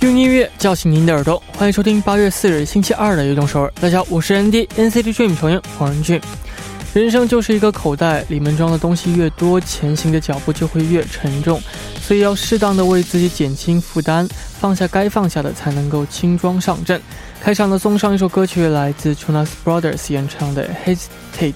用音乐叫醒您的耳朵，欢迎收听八月四日星期二的《悦动首尔》。大家好，我是 ND NCT Dream 成员黄仁俊。人生就是一个口袋，里面装的东西越多，前行的脚步就会越沉重。所以要适当的为自己减轻负担，放下该放下的，才能够轻装上阵。开场的送上一首歌曲，来自 Jonas Brothers 演唱的《Hesitate》。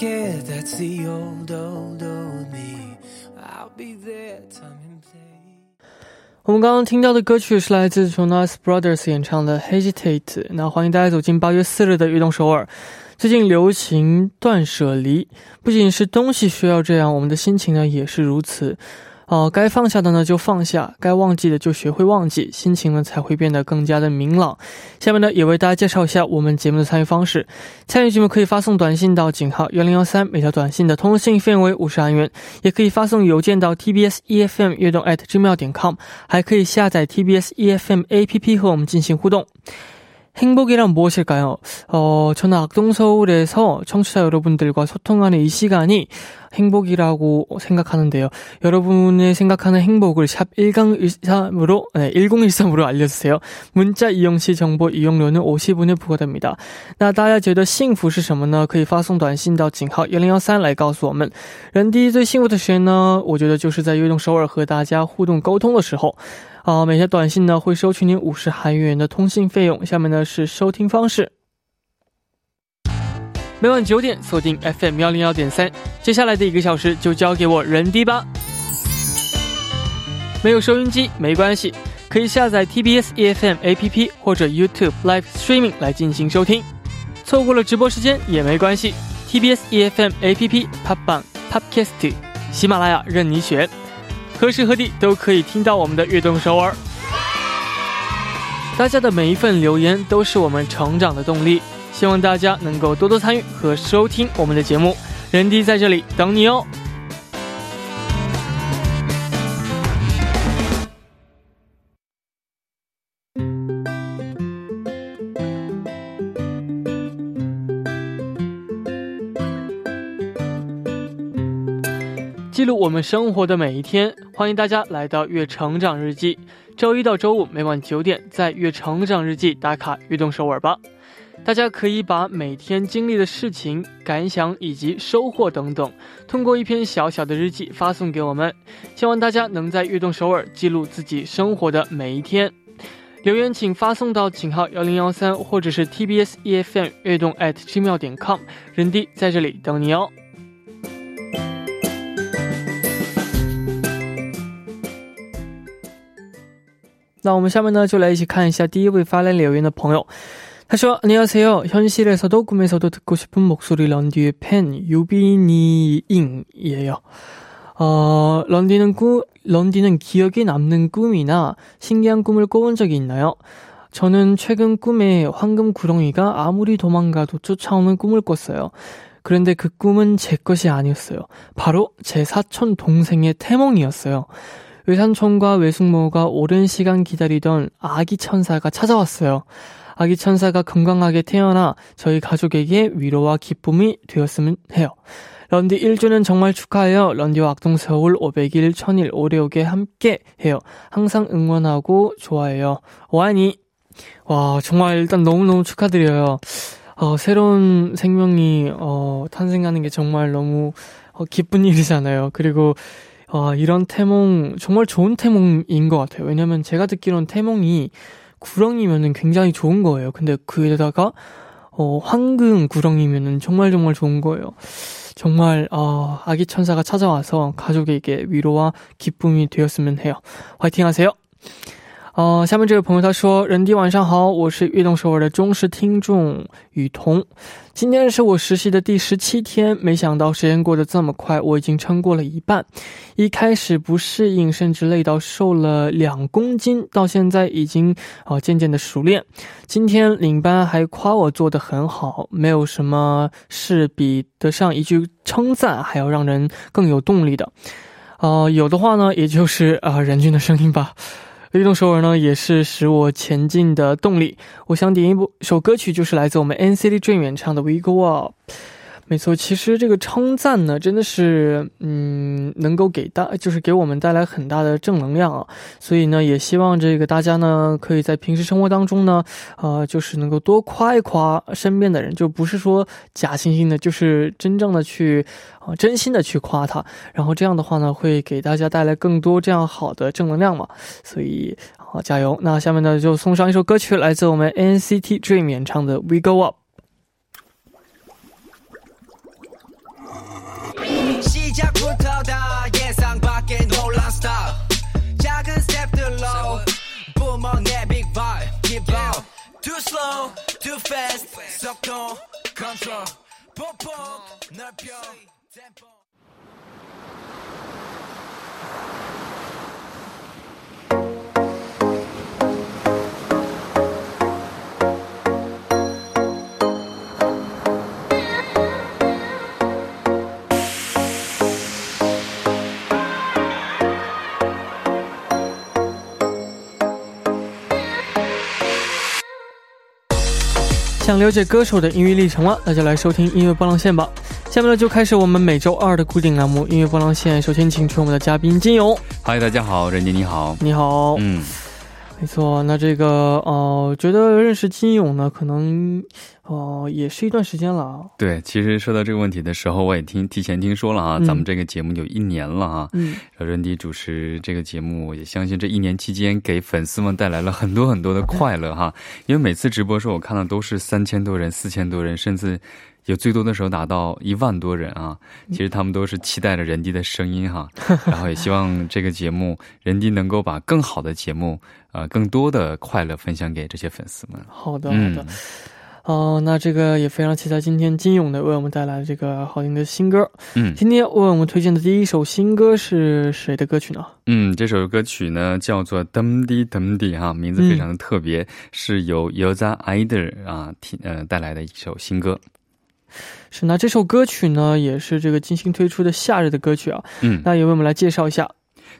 That's the old old old me i'll be there time and play 我们刚刚听到的歌曲是来自 Jonas Brothers 演唱的《Hesitate》。那欢迎大家走进八月四日的运动首尔。最近流行断舍离，不仅是东西需要这样，我们的心情呢也是如此。哦，该放下的呢就放下，该忘记的就学会忘记，心情呢才会变得更加的明朗。下面呢也为大家介绍一下我们节目的参与方式。参与节目可以发送短信到井号幺零幺三，每条短信的通信费用为五十韩元；也可以发送邮件到 tbs efm 悦动 at gmail 点 com，还可以下载 tbs efm app 和我们进行互动。 행복이란 무엇일까요? 어, 저는 악동서울에서 청취자 여러분들과 소통하는 이 시간이 행복이라고 생각하는데요. 여러분의 생각하는 행복을 샵 1013으로, 네, 1013으로 알려주세요. 문자 이용시 정보 이용료는 50원에 부과됩니다. 那大家觉得幸福是什么呢？可以发送短信到井号1零幺三来告诉我们。人第一最幸福的时间呢，我觉得就是在悦动首尔和大家互动沟通的时候。 好，每条短信呢会收取您五十韩元的通信费用。下面呢是收听方式，每晚九点锁定 FM 幺零幺点三，接下来的一个小时就交给我人低吧。没有收音机没关系，可以下载 TBS EFM APP 或者 YouTube Live Streaming 来进行收听。错过了直播时间也没关系，TBS EFM APP、Pop Bang、Podcast、喜马拉雅任你选。何时何地都可以听到我们的悦动首尔。大家的每一份留言都是我们成长的动力，希望大家能够多多参与和收听我们的节目。人弟在这里等你哦。我们生活的每一天，欢迎大家来到《月成长日记》。周一到周五每晚九点，在《月成长日记》打卡悦动首尔吧。大家可以把每天经历的事情、感想以及收获等等，通过一篇小小的日记发送给我们。希望大家能在悦动首尔记录自己生活的每一天。留言请发送到井号幺零幺三，或者是 TBS EFM 悦动 at gmail 点 com，人弟在这里等你哦。 那我们下面呢，就来一起看一下第一位发来留言的朋友。他说：“안녕하세요， 현실에서도꿈에서도듣고싶은목소리런디의팬유빈이잉이에요어런디는꾸런디는기억에남는꿈이나신기한꿈을꿔본적이있나요저는최근꿈에황금구렁이가아무리도망가도쫓아오는꿈을꿨어요그런데그꿈은제것이아니었어요바로제사촌동생의태몽이었어요 외삼촌과 외숙모가 오랜 시간 기다리던 아기 천사가 찾아왔어요. 아기 천사가 건강하게 태어나 저희 가족에게 위로와 기쁨이 되었으면 해요. 런디 1주는 정말 축하해요. 런디와 악동서울 500일, 1000일 오래오게 함께 해요. 항상 응원하고 좋아해요. 와니. 와, 정말 일단 너무너무 축하드려요. 어, 새로운 생명이, 어, 탄생하는 게 정말 너무, 어, 기쁜 일이잖아요. 그리고 아, 이런 태몽, 정말 좋은 태몽인 것 같아요. 왜냐면 제가 듣기로는 태몽이 구렁이면은 굉장히 좋은 거예요. 근데 그에다가, 어, 황금 구렁이면은 정말 정말 좋은 거예요. 정말, 어, 아기 천사가 찾아와서 가족에게 위로와 기쁨이 되었으면 해요. 화이팅 하세요! 呃，下面这位朋友他说：“人弟晚上好，我是悦动首尔的忠实听众雨桐。今天是我实习的第十七天，没想到时间过得这么快，我已经撑过了一半。一开始不适应，甚至累到瘦了两公斤，到现在已经啊渐渐的熟练。今天领班还夸我做的很好，没有什么是比得上一句称赞还要让人更有动力的。”啊，有的话呢，也就是啊，任俊的声音吧。律动首尔呢，也是使我前进的动力。我想点一首歌曲，就是来自我们 NCT Dream 演唱的《We Go Up》。没错，其实这个称赞呢，真的是，嗯，能够给大，就是给我们带来很大的正能量啊。所以呢，也希望这个大家呢，可以在平时生活当中呢，呃，就是能够多夸一夸身边的人，就不是说假惺惺的，就是真正的去，啊，真心的去夸他。然后这样的话呢，会给大家带来更多这样好的正能量嘛。所以，好加油！那下面呢，就送上一首歌曲，来自我们 NCT Dream 演唱的《We Go Up》。 시작부터 다 예상 밖의 놀란 스타일 작은 스텝들로 뿜어 내 big vibe Keep out Too slow, too fast 속도 control 폭폭 넓혀 tempo 想了解歌手的音乐历程了？那就来收听音乐波浪线吧。下面呢，就开始我们每周二的固定栏目——音乐波浪线。首先，请出我们的嘉宾金勇。嗨，大家好，任杰你好，你好。嗯，没错。那这个呃，觉得认识金勇呢，可能。哦，也是一段时间了。对，其实说到这个问题的时候，我也听提前听说了啊，咱们这个节目有一年了啊。嗯，任迪主持这个节目，也相信这一年期间给粉丝们带来了很多很多的快乐哈。因为每次直播时候，我看到都是三千多人、四千多人，甚至有最多的时候达到一万多人啊。其实他们都是期待着任迪的声音哈，然后也希望这个节目任迪能够把更好的节目啊，更多的快乐分享给这些粉丝们。好的，好的。哦，那这个也非常期待今天金勇的为我们带来这个好听的新歌。嗯，今天为我们推荐的第一首新歌是谁的歌曲呢？嗯，这首歌曲呢叫做《噔滴噔滴》哈，名字非常的特别，是由 Yoza Ider 啊提呃带来的一首新歌。是，那这首歌曲呢也是这个精心推出的夏日的歌曲啊。嗯，那也为我们来介绍一下。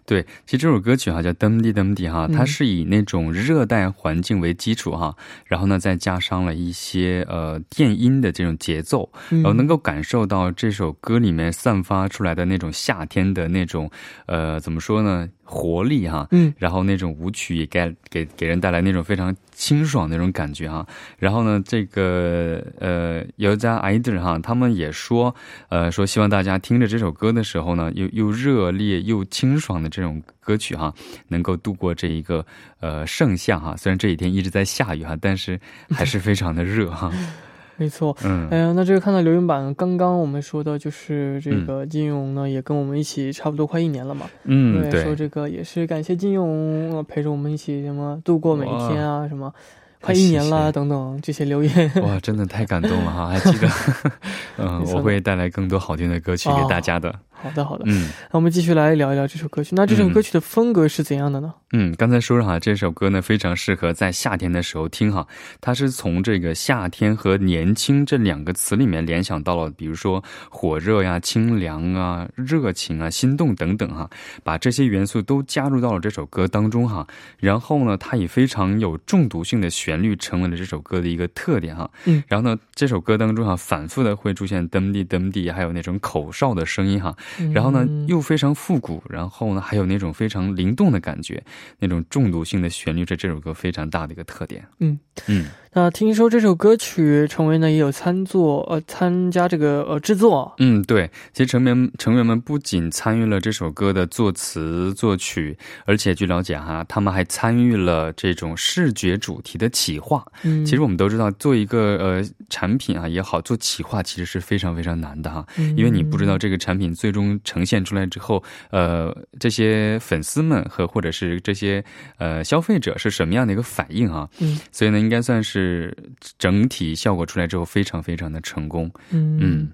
对，其实这首歌曲哈叫《登地登地》哈，它是以那种热带环境为基础哈，然后呢再加上了一些呃电音的这种节奏，然后能够感受到这首歌里面散发出来的那种夏天的那种呃怎么说呢？活力哈，嗯，然后那种舞曲也给给给人带来那种非常清爽那种感觉哈，然后呢，这个呃，有家 idol 哈，他们也说，呃，说希望大家听着这首歌的时候呢，又又热烈又清爽的这种歌曲哈，能够度过这一个呃盛夏哈，虽然这几天一直在下雨哈，但是还是非常的热哈。没错，嗯，哎呀，那这个看到留言板，刚刚我们说的就是这个金勇呢，也跟我们一起差不多快一年了嘛，嗯，对，说这个也是感谢金勇陪着我们一起什么度过每一天啊，什么。快一年了，等等这些留言，哇，真的太感动了哈！还记得 嗯，我会带来更多好听的歌曲给大家的。好的，好的，嗯，那我们继续来聊一聊这首歌曲。那这首歌曲的风格是怎样的呢？嗯，刚才说了哈，这首歌呢非常适合在夏天的时候听哈。它是从这个夏天和年轻这两个词里面联想到了，比如说火热呀、清凉啊、热情啊、心动等等哈，把这些元素都加入到了这首歌当中哈。然后呢，它以非常有中毒性的旋律成为了这首歌的一个特点哈。嗯，然后呢，这首歌当中哈，反复的会出现噔滴噔滴，还有那种口哨的声音哈。然后呢，又非常复古，然后呢，还有那种非常灵动的感觉，那种中毒性的旋律，是这首歌非常大的一个特点。嗯嗯。那听说这首歌曲成为呢也有参作呃参加这个呃制作。嗯，对，其实成员成员们不仅参与了这首歌的作词作曲，而且据了解哈，他们还参与了这种视觉主题的企划。嗯，其实我们都知道，做一个呃产品啊也好，做企划其实是非常非常难的哈，因为你不知道这个产品最终呈现出来之后，呃这些粉丝们和或者是这些呃消费者是什么样的一个反应啊？嗯，所以呢，应该算是。是整体效果出来之后非常非常的成功。嗯。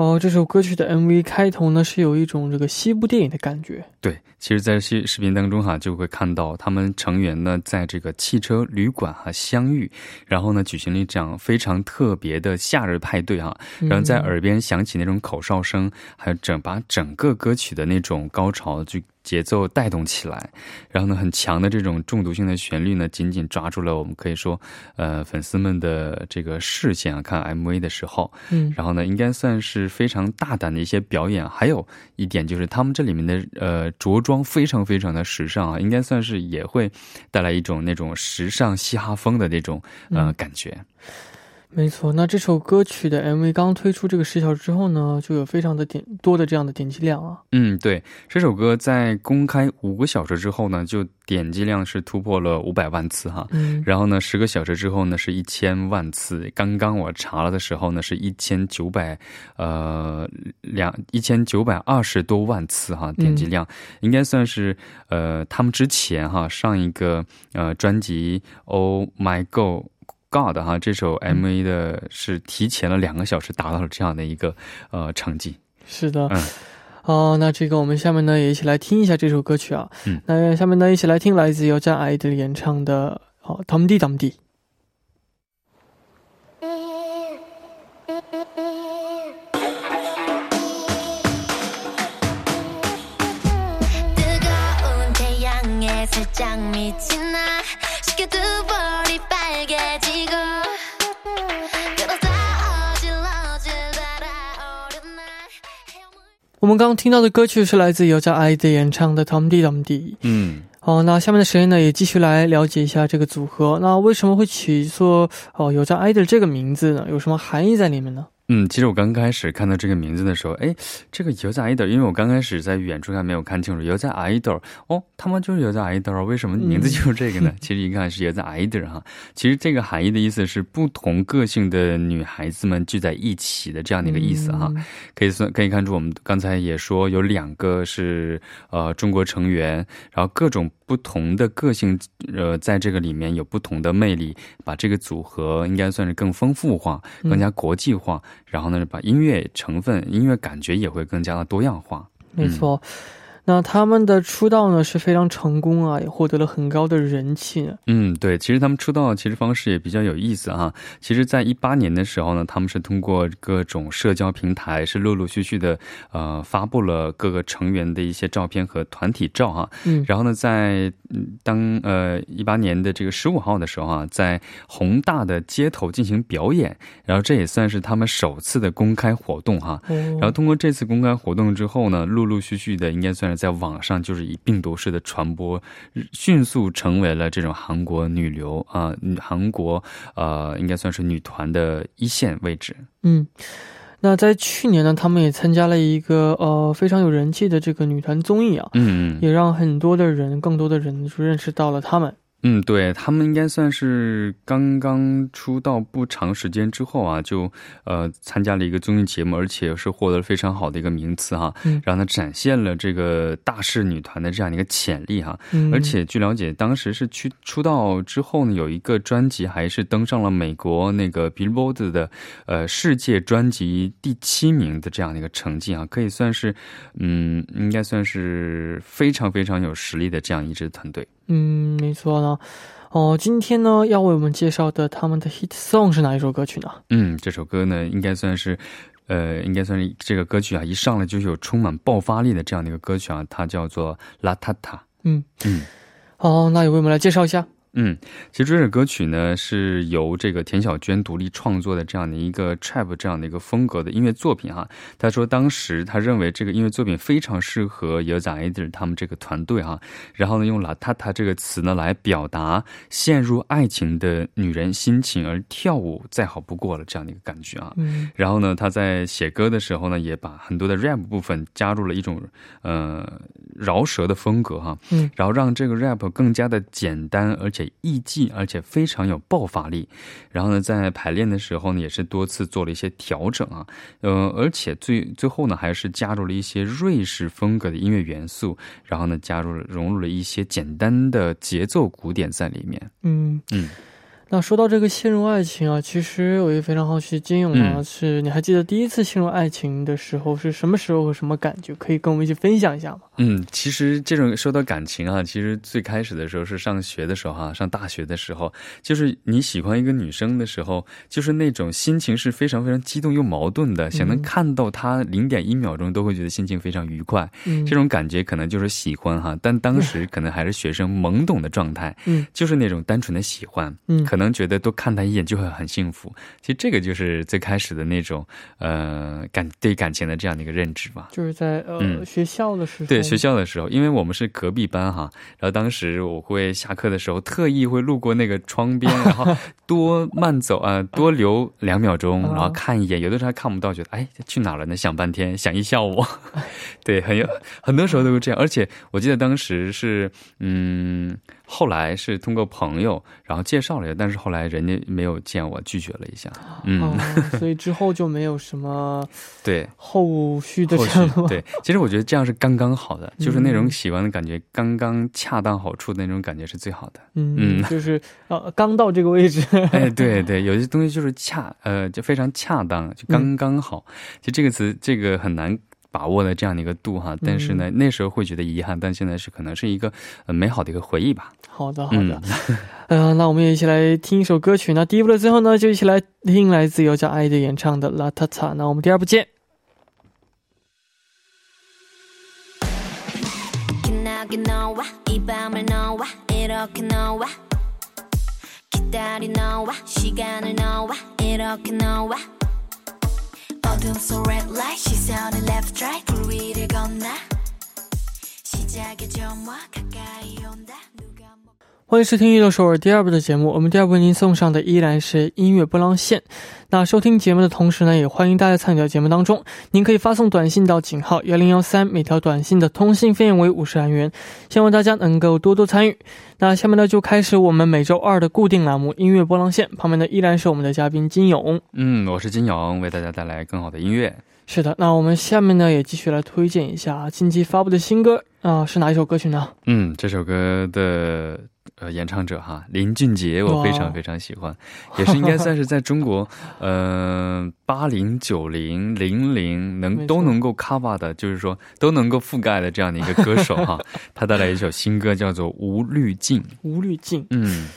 哦，这首歌曲的 MV 开头呢，是有一种这个西部电影的感觉。对，其实，在视视频当中哈，就会看到他们成员呢，在这个汽车旅馆哈相遇，然后呢，举行了一场非常特别的夏日派对哈，然后在耳边响起那种口哨声，还有整把整个歌曲的那种高潮就。节奏带动起来，然后呢，很强的这种中毒性的旋律呢，紧紧抓住了我们可以说，呃，粉丝们的这个视线啊。看 MV 的时候，嗯，然后呢，应该算是非常大胆的一些表演。还有一点就是，他们这里面的呃着装非常非常的时尚啊，应该算是也会带来一种那种时尚嘻哈风的那种呃感觉。没错，那这首歌曲的 MV 刚推出这个十小时之后呢，就有非常的点多的这样的点击量啊。嗯，对，这首歌在公开五个小时之后呢，就点击量是突破了五百万次哈。嗯，然后呢，十个小时之后呢，是一千万次。刚刚我查了的时候呢，是一千九百呃两一千九百二十多万次哈，点击量应该算是呃他们之前哈上一个呃专辑 Oh My God。God 哈，这首 MV 的是提前了两个小时达到了这样的一个呃成绩。是的，嗯，哦，那这个我们下面呢也一起来听一下这首歌曲啊。嗯，那下面呢一起来听来自由张爱的演唱的哦，当地当地。我们刚刚听到的歌曲是来自由加 I 的演唱的《Tom D Tom D》。嗯，好，那下面的时间呢，也继续来了解一下这个组合。那为什么会起作哦由加 I 的这个名字呢？有什么含义在里面呢？嗯，其实我刚开始看到这个名字的时候，哎，这个有在 idol，因为我刚开始在远处看没有看清楚，有在 idol，哦，他们就是有在 idol，为什么名字就是这个呢？其实一看是有在 idol 哈，其实这个含义的意思是不同个性的女孩子们聚在一起的这样的一个意思哈，可以算可以看出我们刚才也说有两个是呃中国成员，然后各种。不同的个性，呃，在这个里面有不同的魅力，把这个组合应该算是更丰富化、更加国际化。然后呢，把音乐成分、音乐感觉也会更加的多样化。没错。那他们的出道呢是非常成功啊，也获得了很高的人气。嗯，对，其实他们出道其实方式也比较有意思哈。其实，在一八年的时候呢，他们是通过各种社交平台，是陆陆续续的呃发布了各个成员的一些照片和团体照哈。嗯，然后呢，在当呃一八年的这个十五号的时候啊，在宏大的街头进行表演，然后这也算是他们首次的公开活动哈。然后通过这次公开活动之后呢，陆陆续续的应该算是。在网上就是以病毒式的传播，迅速成为了这种韩国女流啊，韩国呃，应该算是女团的一线位置。嗯，那在去年呢，他们也参加了一个呃非常有人气的这个女团综艺啊，嗯，也让很多的人，更多的人就认识到了他们。嗯，对他们应该算是刚刚出道不长时间之后啊，就呃参加了一个综艺节目，而且是获得了非常好的一个名次哈，嗯，然后呢展现了这个大势女团的这样的一个潜力哈，嗯，而且据了解，当时是去出道之后呢，有一个专辑还是登上了美国那个 Billboard 的呃世界专辑第七名的这样的一个成绩啊，可以算是嗯，应该算是非常非常有实力的这样一支团队。嗯，没错呢。哦，今天呢要为我们介绍的他们的 hit song 是哪一首歌曲呢？嗯，这首歌呢应该算是，呃，应该算是这个歌曲啊，一上来就有充满爆发力的这样的一个歌曲啊，它叫做《La Tata》。嗯嗯，好，那也为我们来介绍一下。嗯，其实这首歌曲呢是由这个田小娟独立创作的这样的一个 trap 这样的一个风格的音乐作品哈。他说当时他认为这个音乐作品非常适合 y o z a i d e r 他们这个团队哈。然后呢用了 tata 这个词呢来表达陷入爱情的女人心情，而跳舞再好不过了这样的一个感觉啊。嗯。然后呢他在写歌的时候呢也把很多的 rap 部分加入了一种呃饶舌的风格哈。嗯。然后让这个 rap 更加的简单而且。意境，而且非常有爆发力。然后呢，在排练的时候呢，也是多次做了一些调整啊。呃，而且最最后呢，还是加入了一些瑞士风格的音乐元素。然后呢，加入了融入了一些简单的节奏鼓点在里面。嗯嗯。那说到这个陷入爱情啊，其实我也非常好奇，金勇啊，是你还记得第一次陷入爱情的时候是什么时候和什么感觉？可以跟我们一起分享一下吗？嗯，其实这种说到感情啊，其实最开始的时候是上学的时候哈，上大学的时候，就是你喜欢一个女生的时候，就是那种心情是非常非常激动又矛盾的，想能看到她零点一秒钟都会觉得心情非常愉快，嗯，这种感觉可能就是喜欢哈，但当时可能还是学生懵懂的状态，嗯，就是那种单纯的喜欢，嗯，可能觉得多看他一眼就会很幸福。其实这个就是最开始的那种呃感对感情的这样的一个认知吧。就是在呃学校的时候，对学校的时候，因为我们是隔壁班哈，然后当时我会下课的时候特意会路过那个窗边，然后多慢走啊，多留两秒钟，然后看一眼。有的时候还看不到，觉得哎去哪了呢？想半天，想一下午。对，很有很多时候都是这样。而且我记得当时是嗯。后来是通过朋友，然后介绍了，但是后来人家没有见我，拒绝了一下。嗯，所以之后就没有什么 对后续的对，其实我觉得这样是刚刚好的，就是那种喜欢的感觉刚刚恰当好处的那种感觉是最好的。嗯，就是呃刚到这个位置。哎，对对，有些东西就是恰呃就非常恰当，就刚刚好。就这个词，这个很难。把握了这样的一个度哈，但是呢，那时候会觉得遗憾，但现在是可能是一个美好的一个回忆吧。好的，好的。嗯，那我们也一起来听一首歌曲。那第一部的最后呢，就一起来听来自由叫爱的演唱的《La Ta Ta》。那我们第二部见。欢迎收听《娱乐首尔》第二部的节目。我们第二部为您送上的依然是音乐波浪线。那收听节目的同时呢，也欢迎大家参与到节目当中。您可以发送短信到井号幺零幺三，每条短信的通信费用为五十韩元。希望大家能够多多参与。那下面呢，就开始我们每周二的固定栏目《音乐波浪线》。旁边的依然是我们的嘉宾金勇。嗯，我是金勇，为大家带来更好的音乐。是的，那我们下面呢，也继续来推荐一下近期发布的新歌啊，是哪一首歌曲呢？嗯，这首歌的。呃，演唱者哈，林俊杰，我非常非常喜欢，也是应该算是在中国，呃，八零九零零零能都能够 cover 的，就是说都能够覆盖的这样的一个歌手哈。他带来一首新歌，叫做《无滤镜》。无滤镜，嗯。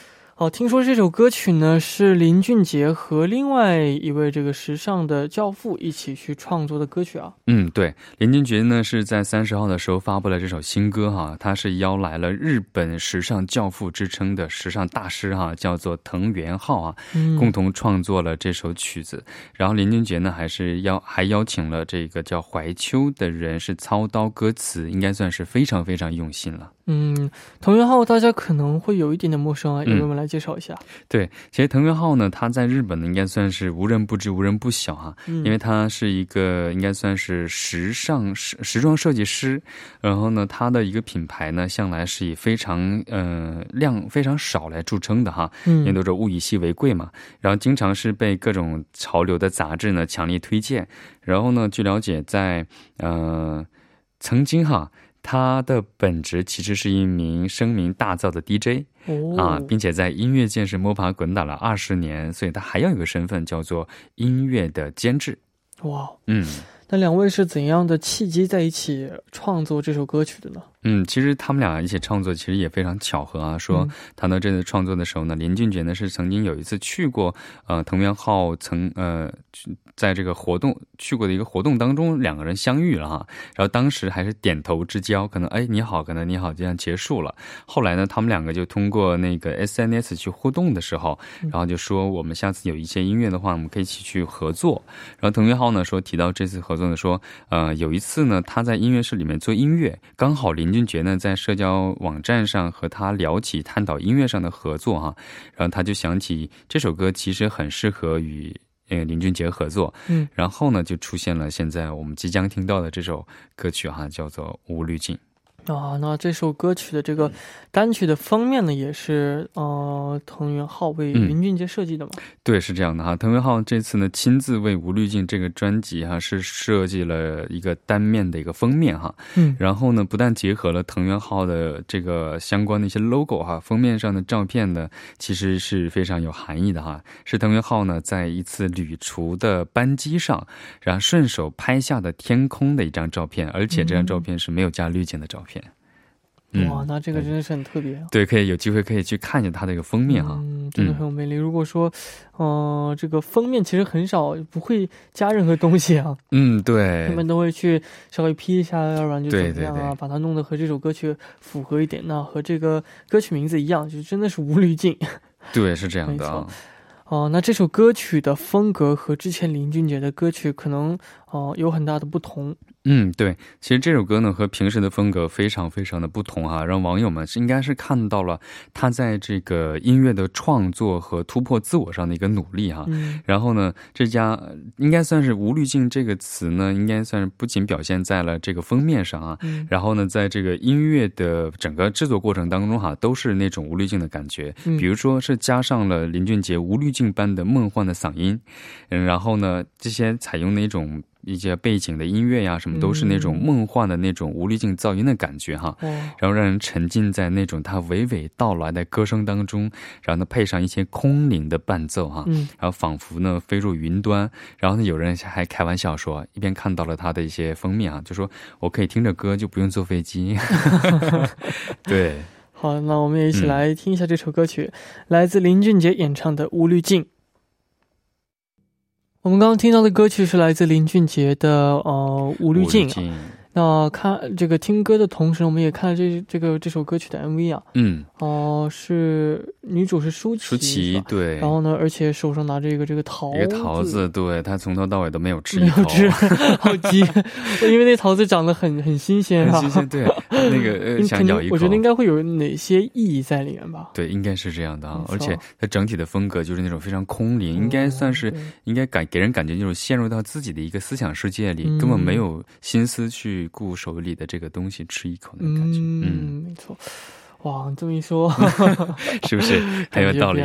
哦，听说这首歌曲呢是林俊杰和另外一位这个时尚的教父一起去创作的歌曲啊。嗯，对，林俊杰呢是在三十号的时候发布了这首新歌哈，他是邀来了日本时尚教父之称的时尚大师哈，叫做藤原浩啊，共同创作了这首曲子。然后林俊杰呢还是邀还邀请了这个叫怀秋的人是操刀歌词，应该算是非常非常用心了。嗯，藤原浩大家可能会有一点点陌生啊，因为我们来介绍一下？对，其实藤原浩呢，他在日本呢应该算是无人不知、无人不晓哈，因为他是一个应该算是时尚时时装设计师，然后呢，他的一个品牌呢向来是以非常呃量非常少来著称的哈，因为都是物以稀为贵嘛，然后经常是被各种潮流的杂志呢强力推荐，然后呢，据了解，在呃曾经哈。他的本职其实是一名声名大噪的 DJ，啊，并且在音乐界是摸爬滚打了二十年，所以他还有一个身份叫做音乐的监制。哇，嗯，那两位是怎样的契机在一起创作这首歌曲的呢？嗯，其实他们俩一起创作，其实也非常巧合啊。说谈到这次创作的时候呢，林俊杰呢是曾经有一次去过，呃，藤原浩曾呃。在这个活动去过的一个活动当中，两个人相遇了哈，然后当时还是点头之交，可能哎你好，可能你好，这样结束了。后来呢，他们两个就通过那个 SNS 去互动的时候，然后就说我们下次有一些音乐的话，我们可以一起去合作。然后滕云浩呢说提到这次合作呢，说呃有一次呢他在音乐室里面做音乐，刚好林俊杰呢在社交网站上和他聊起探讨音乐上的合作哈，然后他就想起这首歌其实很适合与。呃，林俊杰合作，嗯，然后呢，就出现了现在我们即将听到的这首歌曲哈，叫做《无滤镜》。啊，那这首歌曲的这个单曲的封面呢，也是呃藤原浩为林俊杰设计的嘛？对，是这样的哈。藤原浩这次呢，亲自为《无滤镜》这个专辑哈，是设计了一个单面的一个封面哈。嗯，然后呢，不但结合了藤原浩的这个相关的一些 logo 哈，封面上的照片呢，其实是非常有含义的哈。是藤原浩呢，在一次旅途的班机上，然后顺手拍下的天空的一张照片，而且这张照片是没有加滤镜的照片。哇，那这个真的是很特别。对，可以有机会可以去看一下它的一个封面哈，嗯，真的很有魅力。如果说，嗯，这个封面其实很少不会加任何东西啊。嗯，对。他们都会去稍微 P 一下，要不然就怎么样啊，把它弄得和这首歌曲符合一点。那和这个歌曲名字一样，就真的是无滤镜。对，是这样的啊。哦，那这首歌曲的风格和之前林俊杰的歌曲可能哦有很大的不同。嗯，对，其实这首歌呢和平时的风格非常非常的不同哈，让网友们应该是看到了他在这个音乐的创作和突破自我上的一个努力哈。嗯。然后呢，这家应该算是“无滤镜”这个词呢，应该算是不仅表现在了这个封面上啊，然后呢，在这个音乐的整个制作过程当中哈，都是那种无滤镜的感觉。嗯。比如说是加上了林俊杰无滤镜般的梦幻的嗓音，嗯，然后呢，这些采用那种。一些背景的音乐呀，什么都是那种梦幻的那种无滤镜噪音的感觉哈，然后让人沉浸在那种它娓娓道来的歌声当中，然后呢配上一些空灵的伴奏哈，然后仿佛呢飞入云端，然后呢有人还开玩笑说，一边看到了他的一些封面啊，就说我可以听着歌就不用坐飞机，对，好，那我们也一起来听一下这首歌曲，来自林俊杰演唱的《无滤镜》。我们刚刚听到的歌曲是来自林俊杰的呃《无滤镜》。那看这个听歌的同时，我们也看了这这个这首歌曲的 MV 啊。嗯。哦，是女主是舒淇。舒淇对。然后呢，而且手上拿着一个这个桃。一个桃子，对，她从头到尾都没有吃。没有吃，好急，因为那桃子长得很很新鲜。很新鲜，对。那个呃想咬一口。我觉得应该会有哪些意义在里面吧？对，应该是这样的啊。而且它整体的风格就是那种非常空灵，应该算是应该感给人感觉就是陷入到自己的一个思想世界里，根本没有心思去。顾手里的这个东西，吃一口的感觉，嗯，没错。哇，这么一说，是不是 很有道理？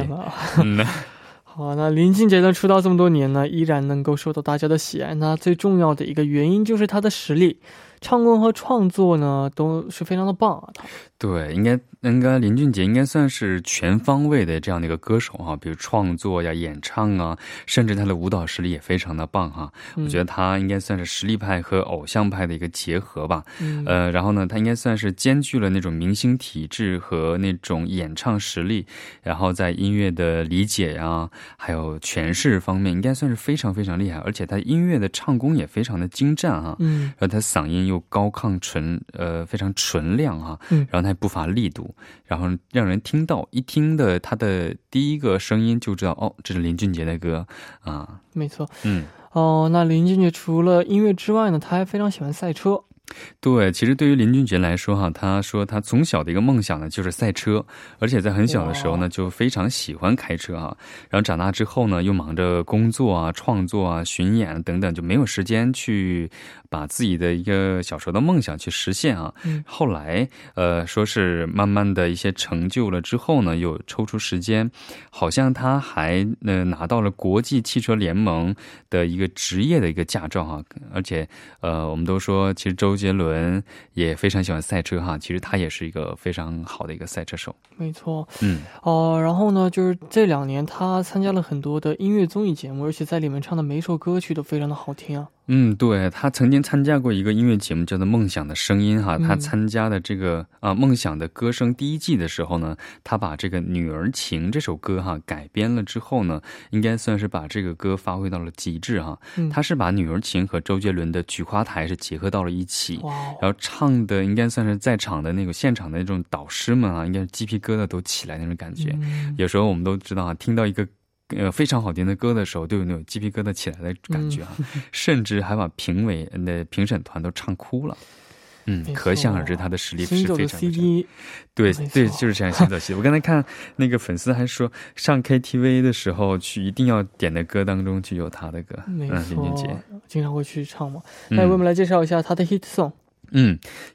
嗯，好，那林俊杰呢，出道这么多年呢，依然能够受到大家的喜爱。那最重要的一个原因就是他的实力。唱功和创作呢都是非常的棒啊！对，应该应该林俊杰应该算是全方位的这样的一个歌手哈，比如创作呀、演唱啊，甚至他的舞蹈实力也非常的棒哈。我觉得他应该算是实力派和偶像派的一个结合吧。呃，然后呢，他应该算是兼具了那种明星体质和那种演唱实力，然后在音乐的理解呀，还有诠释方面，应该算是非常非常厉害。而且他音乐的唱功也非常的精湛哈。嗯，然后他嗓音。又高亢纯，呃，非常纯亮哈，嗯，然后他不乏力度，然后让人听到一听的他的第一个声音就知道，哦，这是林俊杰的歌啊，没错，嗯，哦，那林俊杰除了音乐之外呢，他还非常喜欢赛车。对，其实对于林俊杰来说，哈，他说他从小的一个梦想呢就是赛车，而且在很小的时候呢就非常喜欢开车哈。然后长大之后呢，又忙着工作啊、创作啊、巡演等等，就没有时间去把自己的一个小时候的梦想去实现啊。后来，呃，说是慢慢的一些成就了之后呢，又抽出时间，好像他还呃拿到了国际汽车联盟的一个职业的一个驾照哈。而且，呃，我们都说其实周。杰伦也非常喜欢赛车哈，其实他也是一个非常好的一个赛车手。没错，嗯，哦，然后呢，就是这两年他参加了很多的音乐综艺节目，而且在里面唱的每一首歌曲都非常的好听啊。嗯，对他曾经参加过一个音乐节目，叫做《梦想的声音》哈。他参加的这个啊《梦想的歌声》第一季的时候呢，他把这个《女儿情》这首歌哈改编了之后呢，应该算是把这个歌发挥到了极致哈。他是把《女儿情》和周杰伦的《菊花台》是结合到了一起，然后唱的应该算是在场的那个现场的那种导师们啊，应该是鸡皮疙瘩都起来那种感觉。有时候我们都知道啊，听到一个。呃，非常好听的歌的时候，都有那种鸡皮疙瘩起来的感觉啊，甚至还把评委的评审团都唱哭了。嗯，可想而知他的实力是非常。对对，就是这样。行走 CD，我刚才看那个粉丝还说，上 KTV 的时候去一定要点的歌当中就有他的歌。没错，经常会去唱嘛。那为我们来介绍一下他的 hit song。嗯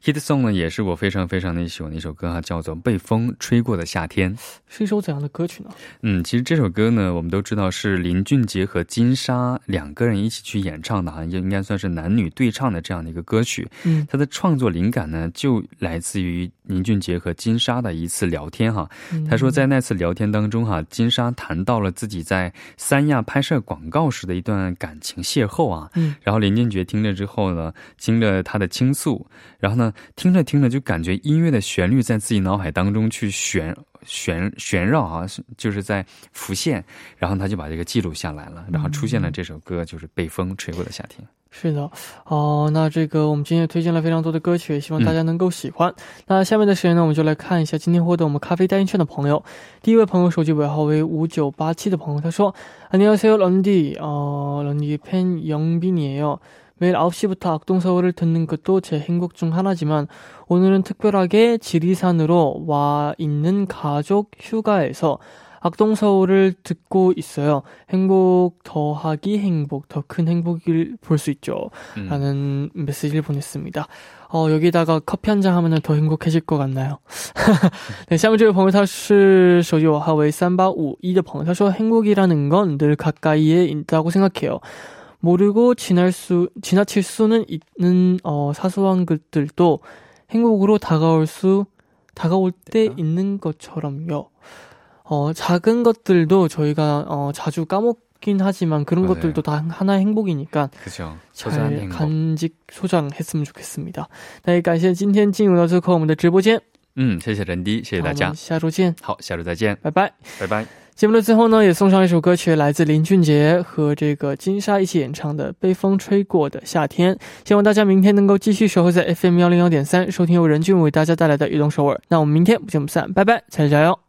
，hit song 呢也是我非常非常的喜欢的一首歌哈，叫做《被风吹过的夏天》，是一首怎样的歌曲呢？嗯，其实这首歌呢，我们都知道是林俊杰和金莎两个人一起去演唱的哈，应应该算是男女对唱的这样的一个歌曲。嗯，它的创作灵感呢，就来自于林俊杰和金莎的一次聊天哈。他说在那次聊天当中哈，金莎谈到了自己在三亚拍摄广告时的一段感情邂逅啊。嗯，然后林俊杰听了之后呢，听了他的倾诉。然后呢，听着听着就感觉音乐的旋律在自己脑海当中去旋旋旋绕啊，就是在浮现。然后他就把这个记录下来了，然后出现了这首歌，就是《被风吹过的夏天》。是的，哦，那这个我们今天也推荐了非常多的歌曲，希望大家能够喜欢。那下面的时间呢，我们就来看一下今天获得我们咖啡代金券的朋友。第一位朋友手机尾号为五九八七的朋友，他说：“안녕하세요런디어런디팬영빈이에요。” 매일 9시부터 악동서울을 듣는 것도 제 행복 중 하나지만 오늘은 특별하게 지리산으로 와 있는 가족 휴가에서 악동서울을 듣고 있어요. 행복 더하기 행복, 더 큰 행복을 볼 수 있죠. 음. 라는 메시지를 보냈습니다. 어, 여기다가 커피 한 잔 하면 더 행복해질 것 같나요? 네, 下面这位朋友他是手机号为3851的朋友，他说 행복이라는 건 늘 가까이에 있다고 생각해요. 모르고 지날 수, 지나칠 수는 있는, 어, 사소한 것들도 행복으로 다가올 수, 다가올 때 네. 있는 것처럼요. 어, 작은 것들도 저희가, 어, 자주 까먹긴 하지만 그런 맞아요. 것들도 다 하나의 행복이니까. 그죠. 잘 행복. 간직 소장했으면 좋겠습니다. 네, 感谢今天进入到最后我们的直播间。嗯，谢谢人迪，谢谢大家。好，下周见。下周见。拜拜，拜拜。 节目的最后呢，也送上一首歌曲，来自林俊杰和这个金莎一起演唱的《被风吹过的夏天》。希望大家明天能够继续守候在 FM 幺零幺点三，收听由任俊为大家带来的《移动首尔》。那我们明天不见不散，拜拜，加油加油！